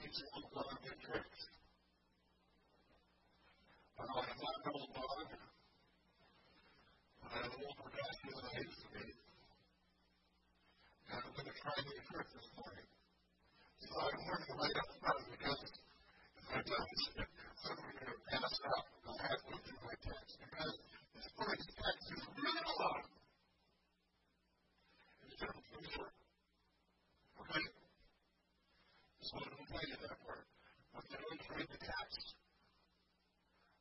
teaching them how to get tricks. Uh, I'm not an old dog. I'm an older guy that I used to be. And I'm going to try new trick this morning. So I'm learning right up front because if I don't, I'm going to pass out. I'll have to do my text because this morning's text is really long. It's going to be short. Okay? You that part. I'm going to read the text.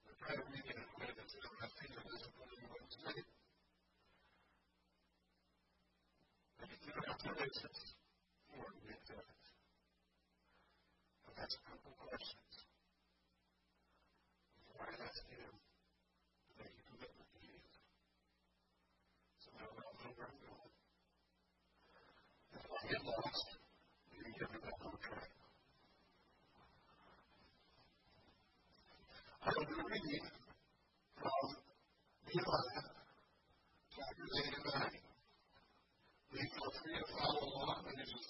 To read it in a way that's it isn't what you want to say. I think you don't have to answer for the text. But that's a couple questions. I ask you to make a commitment to you. So now I'll know where I'm going. If I get lost, you can get me back on track. I will be reading from Nehemiah, chapter 8 and 9. Please feel free to follow along and just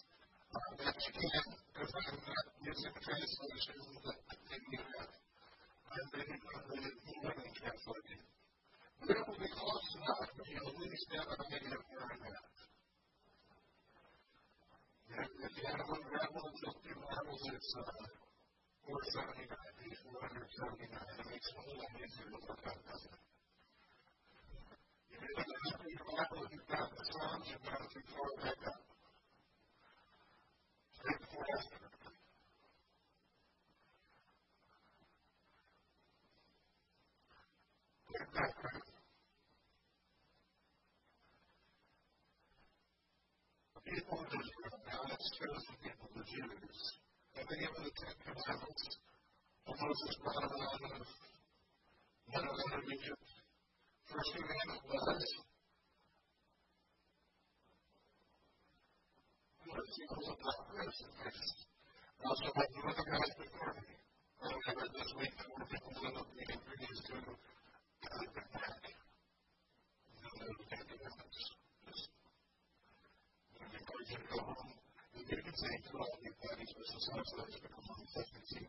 uh, that you can, because I'm not using a translation that you have. I'm reading from the New Living Translation. But it will be close enough for you at least have an idea of where I'm at. If you have one grab one of those two Bibles, it's uh, 479, page 479. It makes it a little easier to look at, doesn't it? If you look at your Bible, if you've got the Psalms, you've got to be far back up. Straight before Esther. Quick background. The people of Israel, God's chosen people, the Jews, have been given the Ten Commandments. And Moses brought them out of went out of Egypt. First commandment was Let's see what's about. Thou shalt have no other gods before me. This week that more people live up being introduced to God than that. No, no, the Ten Commandments. Just, I encourage you to go home and you can say to all your buddies, Mrs. So-and-so is going to come home and take.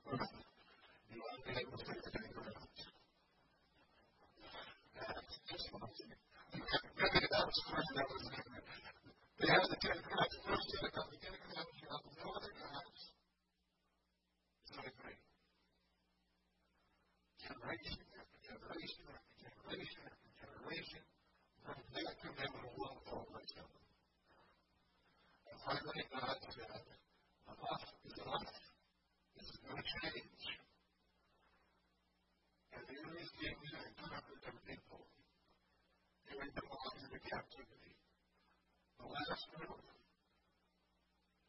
You able to take Commandments. That's just what I'm saying. Maybe that was fine. That was they have the Ten Commandments. First, you have the Ten Commandments. You have no other gods. It's not great. Generation after generation after generation after generation, from that commandment alone always happened. And finally, God said, enough is enough. This is going to change. And the enemies came in and conquered their people, carried them off into captivity. The last group,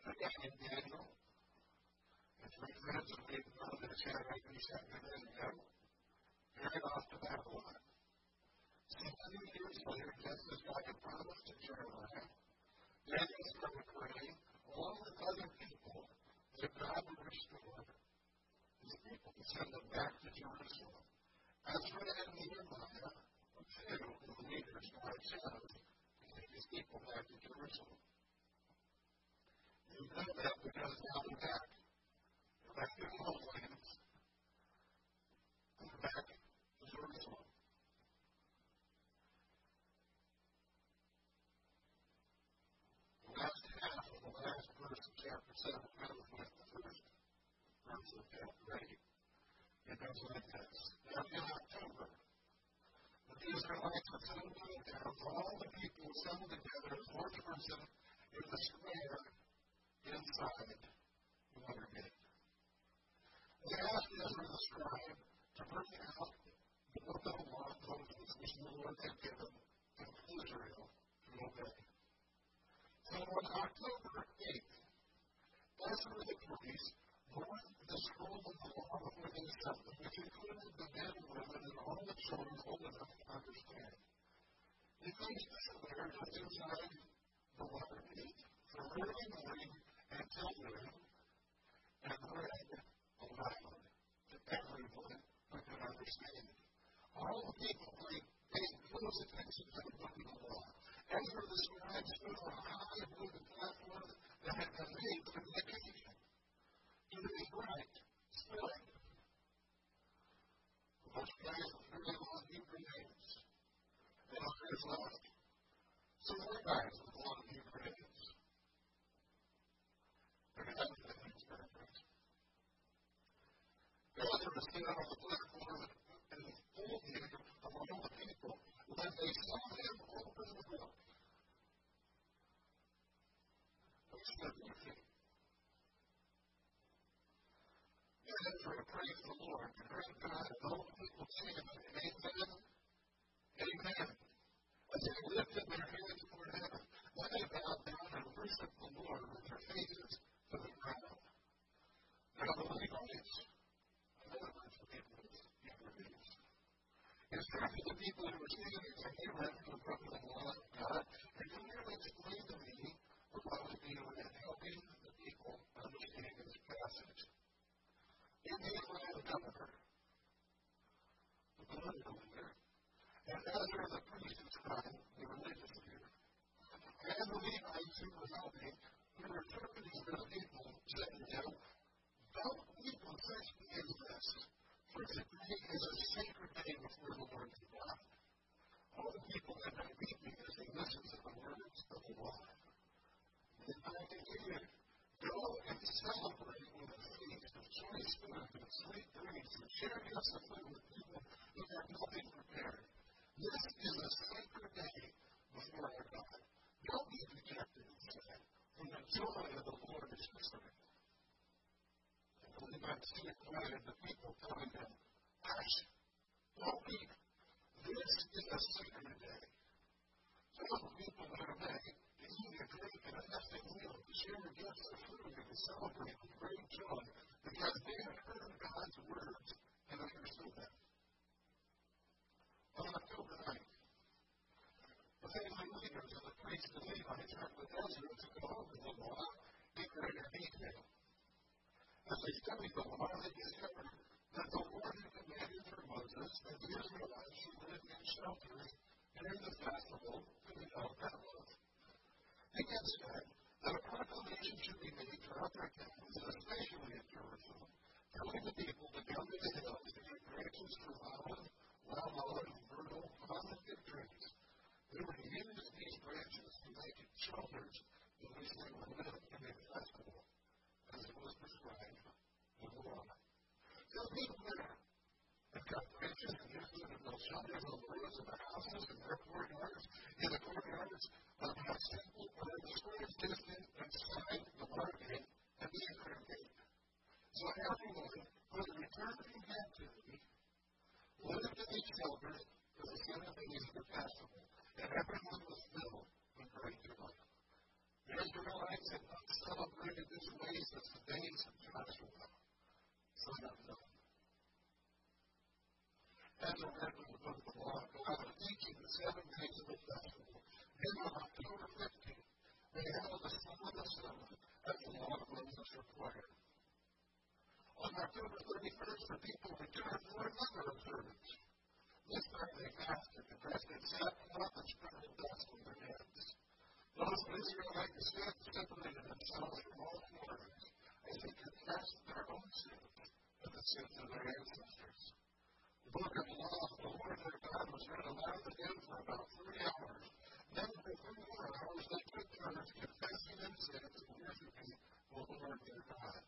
a guy named Daniel, and three friends of his brother, Shadrach, Meshach, and Abednego, carried off to Babylon. Seventy years later, just as God had promised to Jeremiah, Daniel started praying, along with other people, that God would restore his people and send them back to Jerusalem. Ezra and Nehemiah were two of the leaders God chose to take his people back to Jerusalem. You know that because now they're back. They're back in the homelands. They're back to Jerusalem. The last half of the last verse of chapter 7 kind of like the first of chapter 8. It goes like this. Now in October, the Israelites settling down, all the people assembled together as person in the square inside the water gate. They asked Ezra the scribe to bring out the book of the law of Moses, which the Lord had given to Israel to obey. So on October 8th, Ezra the priest scroll of the law before the assembly, which included the men and women and all the children old enough to understand. He placed the just inside the water gate from early morning until noon and read aloud to everyone who could understand. All the people paid close attention to the book of the law. Ezra the scribe stood on a high wooden platform that had been made for the occasion. Thank you. Left. So, governor, the political leader, and Ezra the priest and scribe, the religious leader, and the Levites who were helping, who were interpreting the people, said to him, Don't on such as this, for today is a sacred day before the Lord your God. All the people had been weeping as they listened to the words of the law. Then I continued, Go and celebrate a of choice food and sweet drinks, and gifts of food with people who have nothing prepared. This is a sacred day before our God. Don't be dejected sad, for the joy of the Lord is your strength. And the Levites stood quiet, the people telling them, Hush, don't weep. This is a sacred day. The people that are made to eat and drink and a festive meal, share gifts of food, and to celebrate with great joy, because they had heard God's words and understood them. On October 9th, the family leaders of the priests and Levites met with Ezra to go over the law in greater detail. As they studied the law, they discovered that the Lord had commanded through Moses that the Israelites should live in shelters during the festival to be held that month. He then said that a proclamation should be made throughout their towns, especially in Jerusalem, telling the people to come to the hills to get branches for olive, wild olive, myrtle, palm, and fig. They were to use these branches make which they would live in a festival, as it was prescribed in the law. So people there had cut branches and them to build shelters on the roofs of the houses and their courtyards, in the courtyards of the temple where the squares distant inside the market and the inner gate. So everyone who had returned from captivity lived in these shelters for the seven of the festival, and everyone was filled with great joy. The Israelites had not celebrated this way since the days of Joshua, son of Nun. As a read from the book of the law, God teaching the seven days of the festival. Then on October 15th, they held the of the Seventh as the law of Moses required. On October 31st, the people returned for another observance. This time they fasted and dressed in sackcloth and sprinkled dust on their heads. Those of Israelite descent separated themselves from all foreigners as they confessed their own sins and the sins of their ancestors. The book of the law of the Lord their God was read aloud to them for about three hours. Then for three more hours they took turns confessing their sins and worshiping the Lord their God.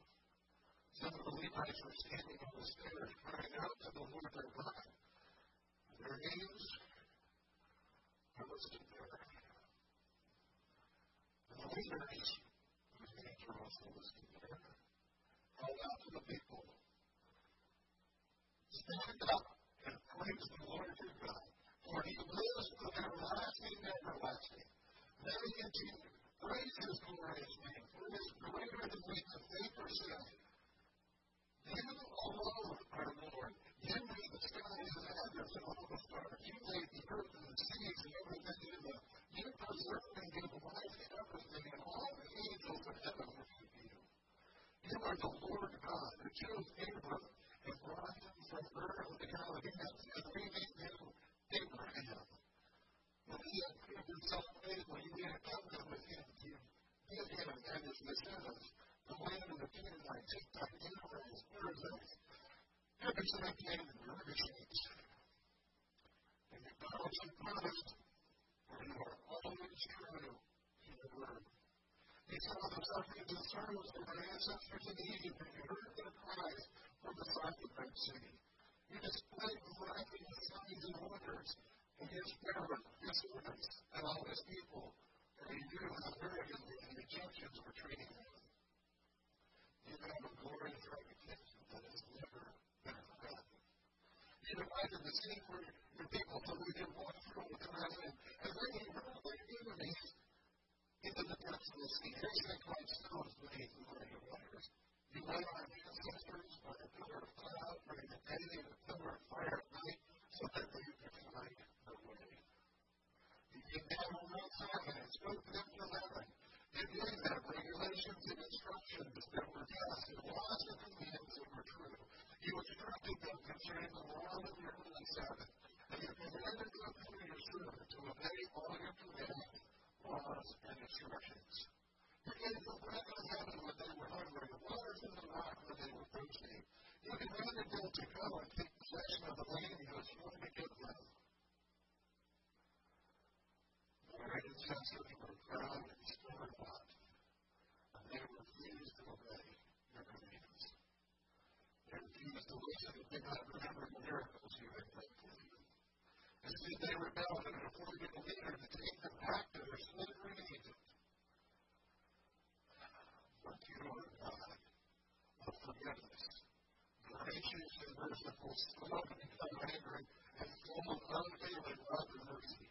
Some of the Levites were standing on the stairs crying out to the Lord their God. Their names are listed there. And the leaders, whose names are also listed there, called out to the people Stand up and praise the Lord your God, for he lives from everlasting to everlasting. Then he continued, Praise his glorious name, for it is greater than we can think or say. You alone are Lord. You made the skies and the heavens and all the stars. You made the earth and the seas and everything in them. You preserve and give life to everything, and all the angels of heaven worship you. You are the Lord God who chose Abram and brought him from Ur of the Chaldeans and renamed him Abraham. When he had proved himself faithful, you made a covenant with him to give him and his descendants the land of the Canaanites, Hittites, Amorites, Perizzites, and appreciates. And promise and you are always true to your word. You saw the sufferings and of our ancestors in Egypt, and heard their cries from the of Red Sea. You displayed miraculous signs and wonders against Pharaoh, his and all his people, for you knew how arrogantly the Egyptians were treating them. You have a glorious reputation that has never been forgotten. You divided the sea for your people so we can walk through the horizon, and then you hurled their enemies into the depths of the sea. They sank like stones beneath the mighty waters. You led our ancestors by a pillar of cloud during the day and a pillar of fire at night so that they could find their way. You came down on Mount Sinai and spoke to them from heaven. You gave them regulations and instructions that were just and laws and commands that were true. You instructed them concerning the law of your holy Sabbath, and you commanded them through your servant to obey all your commands, laws, and instructions. You gave them bread from heaven when they were hungry, and water from the rock when they were thirsty. You commanded them to go and take possession of the land you had sworn to give them. Their ancestors were proud and stubborn not, and they refused to obey your commands. They refused to listen and did not remember the miracles you had done for them. Instead, they rebelled and appointed a leader to take them back to their slavery in Egypt. But you are God of forgiveness, gracious and merciful, slow to become angry, and full of unfailing love and mercy.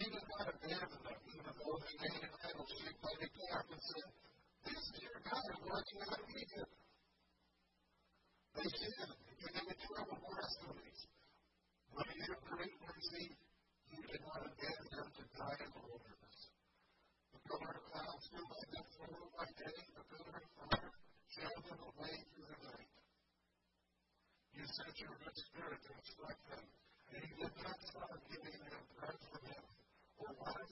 You did not abandon them, even though they made an idol shaped like a calf and said, This is your God working out of Egypt. They in your great you did not abandon them to die in the wilderness. The stood by the fire them through the night. You sent your spirit to instruct them, and you did not stop giving them bread or water.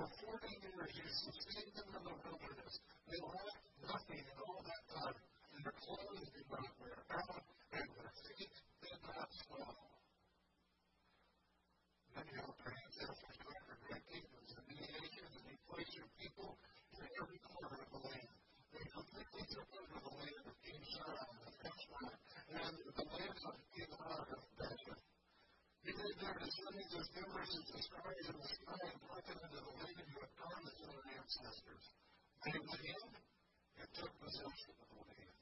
For forty years you sustained them in the wilderness. They lacked nothing in all that time, and their clothes did not wear out, and their feet did not swell. Then you helped their ancestors conquer great kingdoms and many nations, and you placed your people in every corner of the land. They completely took over the land of King Sihon and Heshbon, and the lands of King Og of Bashan. You made descendants as numerous as the stars in the sky and them into the land you had promised to their ancestors. They went in and took possession of the land.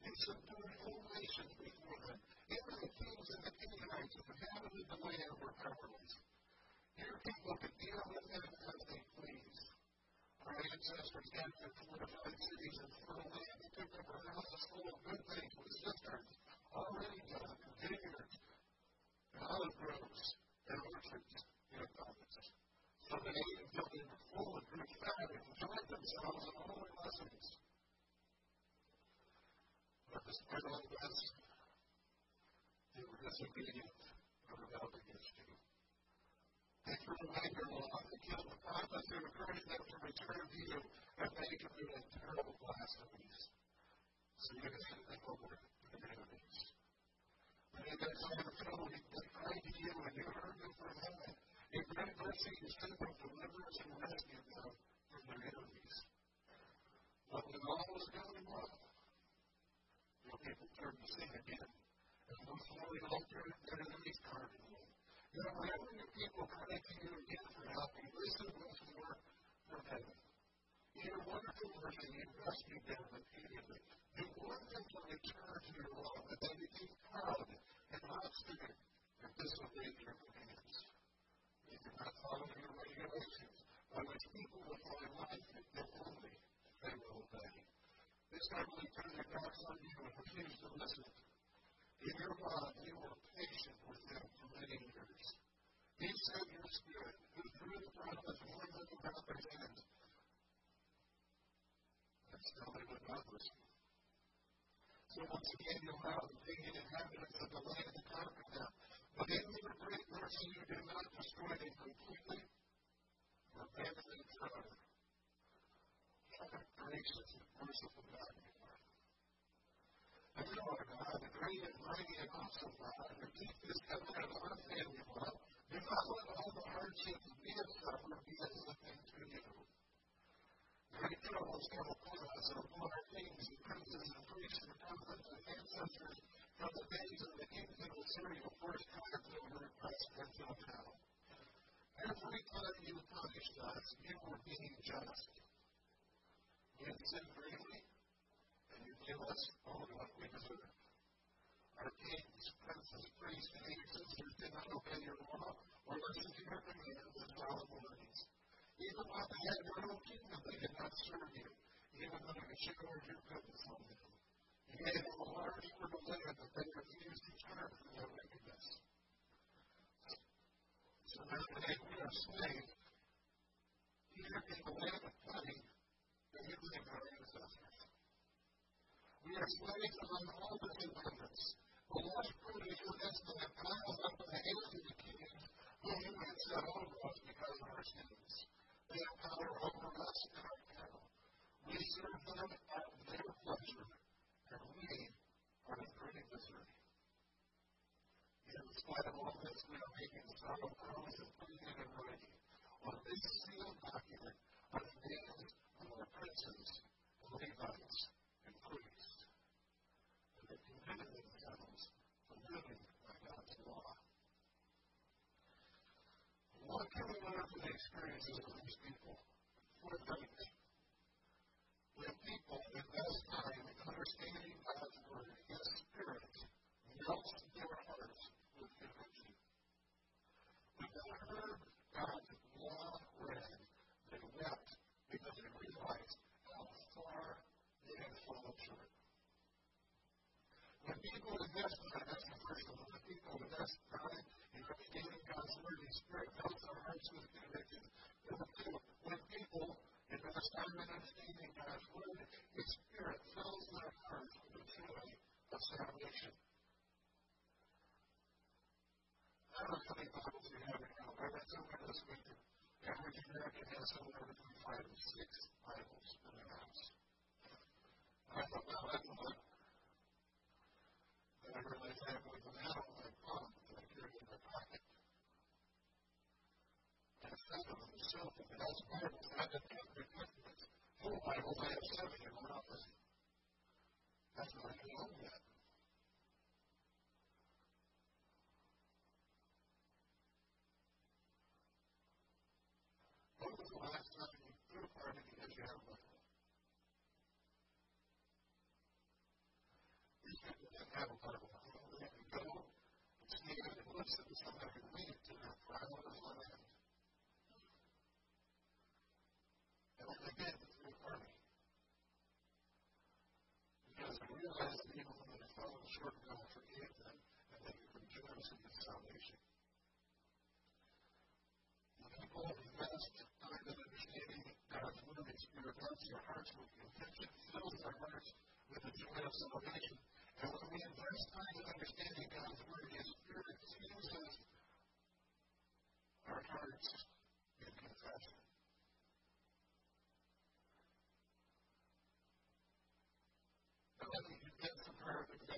You subdued whole nations before them. Even the kings and the Canaanites who inhabited the land were powerless. Your people could deal with them as they pleased. Our ancestors captured fortified cities and fertile land. They took over houses full of good things with cisterns already done, and vineyards, and olive groves, and orchards, and abundance. So they ate until they were full and grew fat and enjoyed themselves in all their blessings. But despite all this, they were disobedient and rebelled against you. They threw away your law. They killed the prophets who encouraged them to return to you, and they committed terrible blasphemies. So you handed them over to their their time of trouble, they cried to you, and you heard them from heaven. In great mercy, you sent them deliverance and rescued them from their enemies. But when all was going well, turned to sin again, and once more the altar their enemies them. Now, whenever your people cried to you again for help, you listened once more from heaven. In your wonderful mercy, you rescued them repeatedly. You warned them to return to your law, but they became proud and obstinate and disobeyed your commands. You did not follow your regulations, by which people will find life if only they will obey. They stubbornly turned their backs on you and refused to listen. In your love, you were patient with them for many years. You sent your spirit, who through the prophets warned them about their sins, and still they would not listen. Once again, you allowed the pagan inhabitants of the land to conquer them. But in your great mercy, you did not destroy them completely or abandon them forever. What a gracious and merciful God you are. And you are God, the great and mighty and awesome God, and keep this covenant of unfailing love. Do not let all the hardships we have suffered be as nothing to you. Our kings princes and priests and prophets and ancestors from the the kings of over. Every time you punished us, you were being just. Greatly, and you us only what we. Our kings, princes, priests, and ancestors did not obey your law or listen to your commands. Even while they had their own kingdom, they did not serve you, even though you showed your goodness on them. You gave them a large fertile land that they refused to turn from their wickedness. So now today we are slaves here in the land of plenty that you lived our ancestors. We are slaves among all this abundance. The Lord's produce with us that piles up in the hands of the kings whom you have set over us because of our sins. They have power over us and our cattle. We serve them at their pleasure, and we are in great misery. In spite of all this, we are making solemn promise and putting it in writing. On this sealed document are the names of our princes, and Levites, and priests, and they committed themselves to living by God's law. What can we learn from the experiences of these people? What they when people invest time in understanding God's Word, His Spirit melts their hearts with conviction. When they heard God's law read, they wept because they realized how far they had fallen short. When people invest time, that's the first one. When people invest time God's His Spirit melts their hearts with conviction. Number when people invest time in understanding God's Word, His Spirit fills their hearts with the joy of salvation. I don't know how many Bibles you have at home. I read somewhere this week that average American has somewhere between five and six Bibles in their house. I thought, well, that's a lot. I realized I have one from out my palm that I carry in my pocket. And I found them on the shelf in the house Bibles. I have seven in my office. That's not even home yet. When was the last time you threw a party because you had a Bible? These people didn't have a Bible. They had to go and stand and listen to somebody read to them for hours on end. And when they did, they threw a party. Realized that even when they fell short, God forgave them and they could rejoice in His salvation. When people invest time in understanding God's Word, His Spirit fills their hearts with conviction, fills their hearts with the joy of salvation. And when we invest time in understanding God's Word, His Spirit fuses our hearts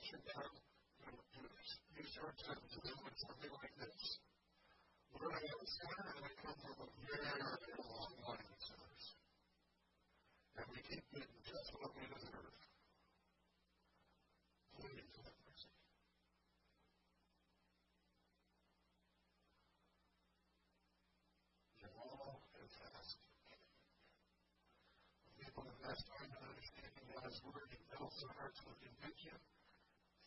confession down to, to use your sentences with something like this. Lord, I am and I come from a very, long line of sinners. And we keep getting just what we deserve. Please have. You all have. When people understanding God's Word, hearts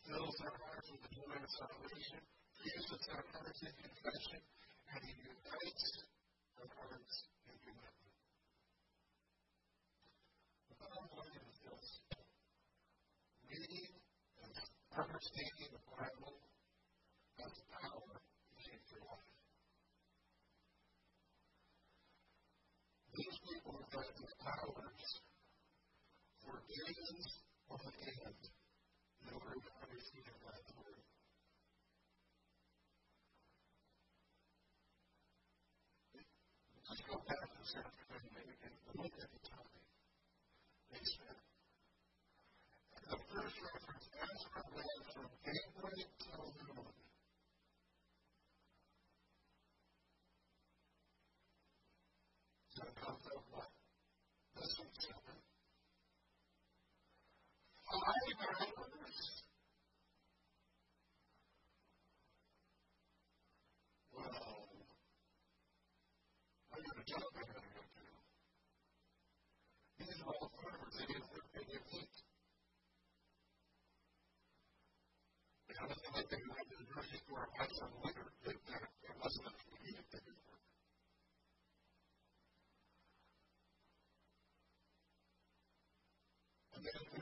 fills their hearts with the joy of salvation, fuses their hearts in confession, and He unites their hearts in commitment. The bottom line is this reading and understanding the Bible has power to change your life. These people have had the powers for days on end in order to understand God's Word. Let's go this afternoon and look at the time they spent. The first reference, Ezra read from daybreak their feet. And I don't think they went to the grocery store and buy some liquor that there wasn't enough to eat it anymore. And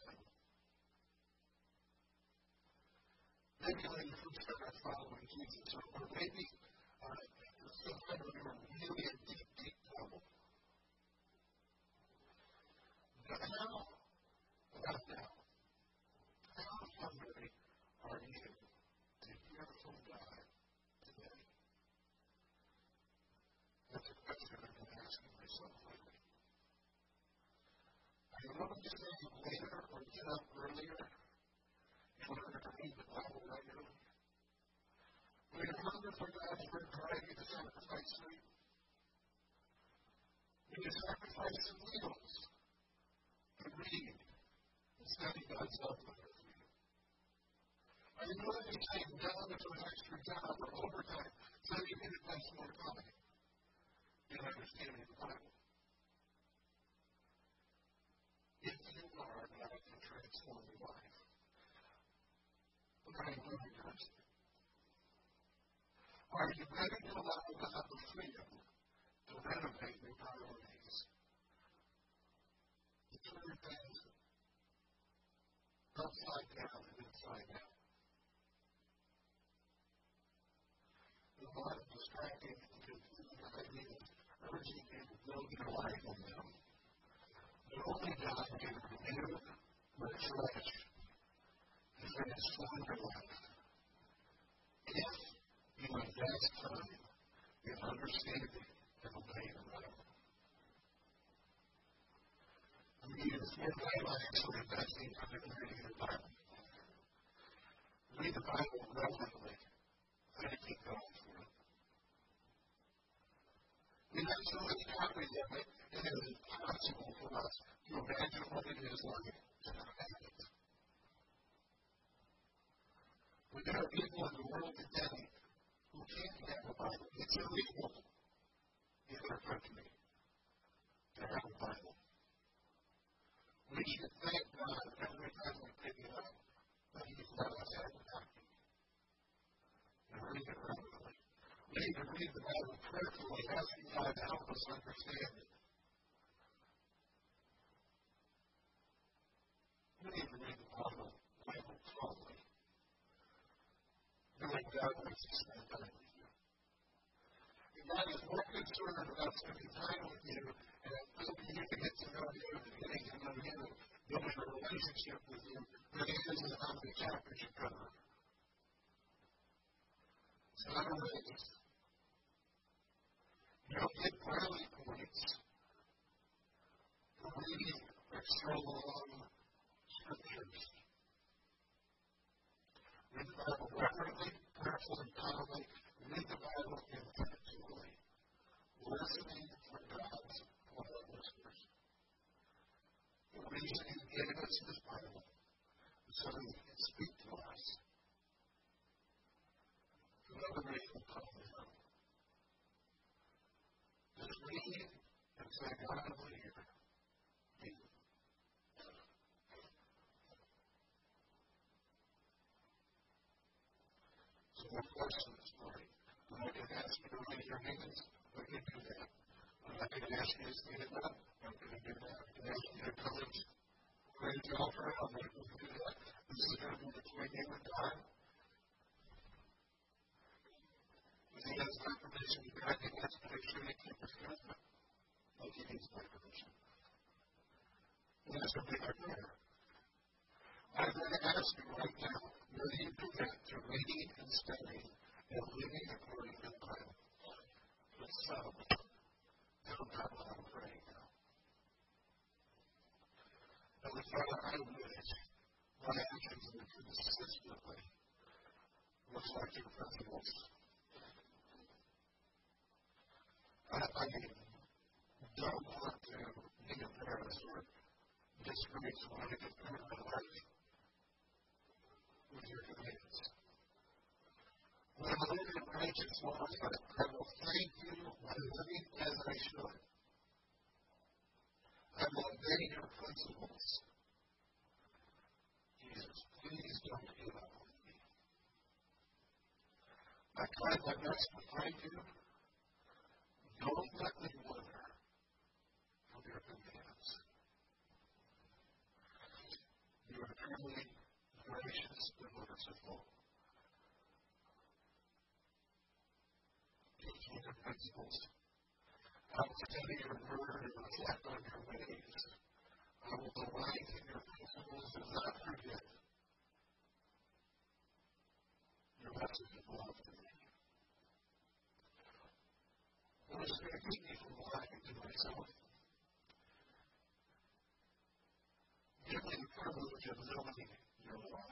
Maybe when you first started following Jesus, or, or maybe uh, sometime when you were really in deep, deep trouble. But how about now? How hungry are you to hear from God today? That's a question I've been asking myself lately. Are you willing to stay later or get up earlier in order to read the Bible regularly? Hunger for God's word ready to sacrifice you sacrifice some meals to read and study God's love letter for you? Are you willing to take down to an extra job or overtime so you can invest more time in understanding the Bible? If you are, God can transform life. But I thirsty. Are you ready to allow God the freedom to renovate your priorities? To turn things upside down and inside out. The lot of distracting and confusing ideas urging you to build your life on them. But only God can renew, refresh, and transform your life. If you invest time in understanding and obeying the Bible. We use more for investing time in reading the Bible. Read the Bible reverently. Let it keep going for it. We have so many copies of it, it is impossible for us to imagine what it is like to not have it. There are people in the world today who can't have a Bible. It's illegal in our country to have a Bible. We should thank God every time we pick it up that He's let us have a copy and read it regularly. We need to read the Bible prayerfully, asking God to help us understand it. We need to read the Bible, Bible calmly. You. And God is more concerned about spending time with you and helping you to get to know you and getting to know Him, building a relationship with you, than He is chapters you cover. It's not a race. You don't get brownie points for reading extra long scriptures. Read the Bible reverently, prayerfully, calmly. Read the Bible intentionally. Listening for God's quiet whispers. The reason He gave us His Bible is so that He can speak to us. Another reason to come to Him. Just read and say, God, I'm here. So one question this morning. Going to ask you to raise your hands. Going to do that. Going to ask you to stand up. I'm going to do that. Going to ask you to come and offering. I'm not going to do that. This is going to be between you and God. If he has my permission, God can ask to make sure you keep his commitment. Like he needs my permission. And that's to prayer. As I ask you right now, will you commit through reading and studying and living according to the Bible? Let's settle it. Tell God what I'm praying now. Heavenly Father, I wish my actions would consistently reflect your principles. I, I mean, don't want to be embarrassed or disgraced when I get through my life with your commands. When I look at righteous laws, I will thank you by living as I should. I will obey your principles. Jesus, please don't give up on me. I try my best to find you. Don't let me wander from your commands. You are truly gracious and merciful. Teach the principles. I will study your word and reflect on your ways. I will delight in your principles and not forget your message of love to me. Holy Spirit, keep me from lying to myself. Give me the privilege of knowing your law.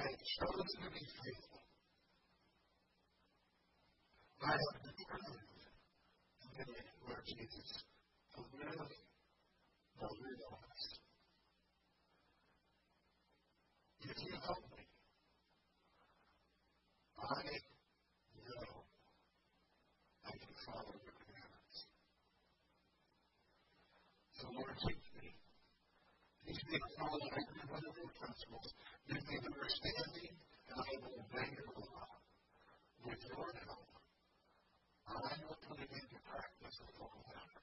I have chosen to be faithful. I have determined today, Lord Jesus, to live the real life. If you help me, I know I can follow your commandments. So, Lord, teach me. Teach me to follow every one of your principles. You think understanding, and I will obey your law with your help. I will put it into practice with all that.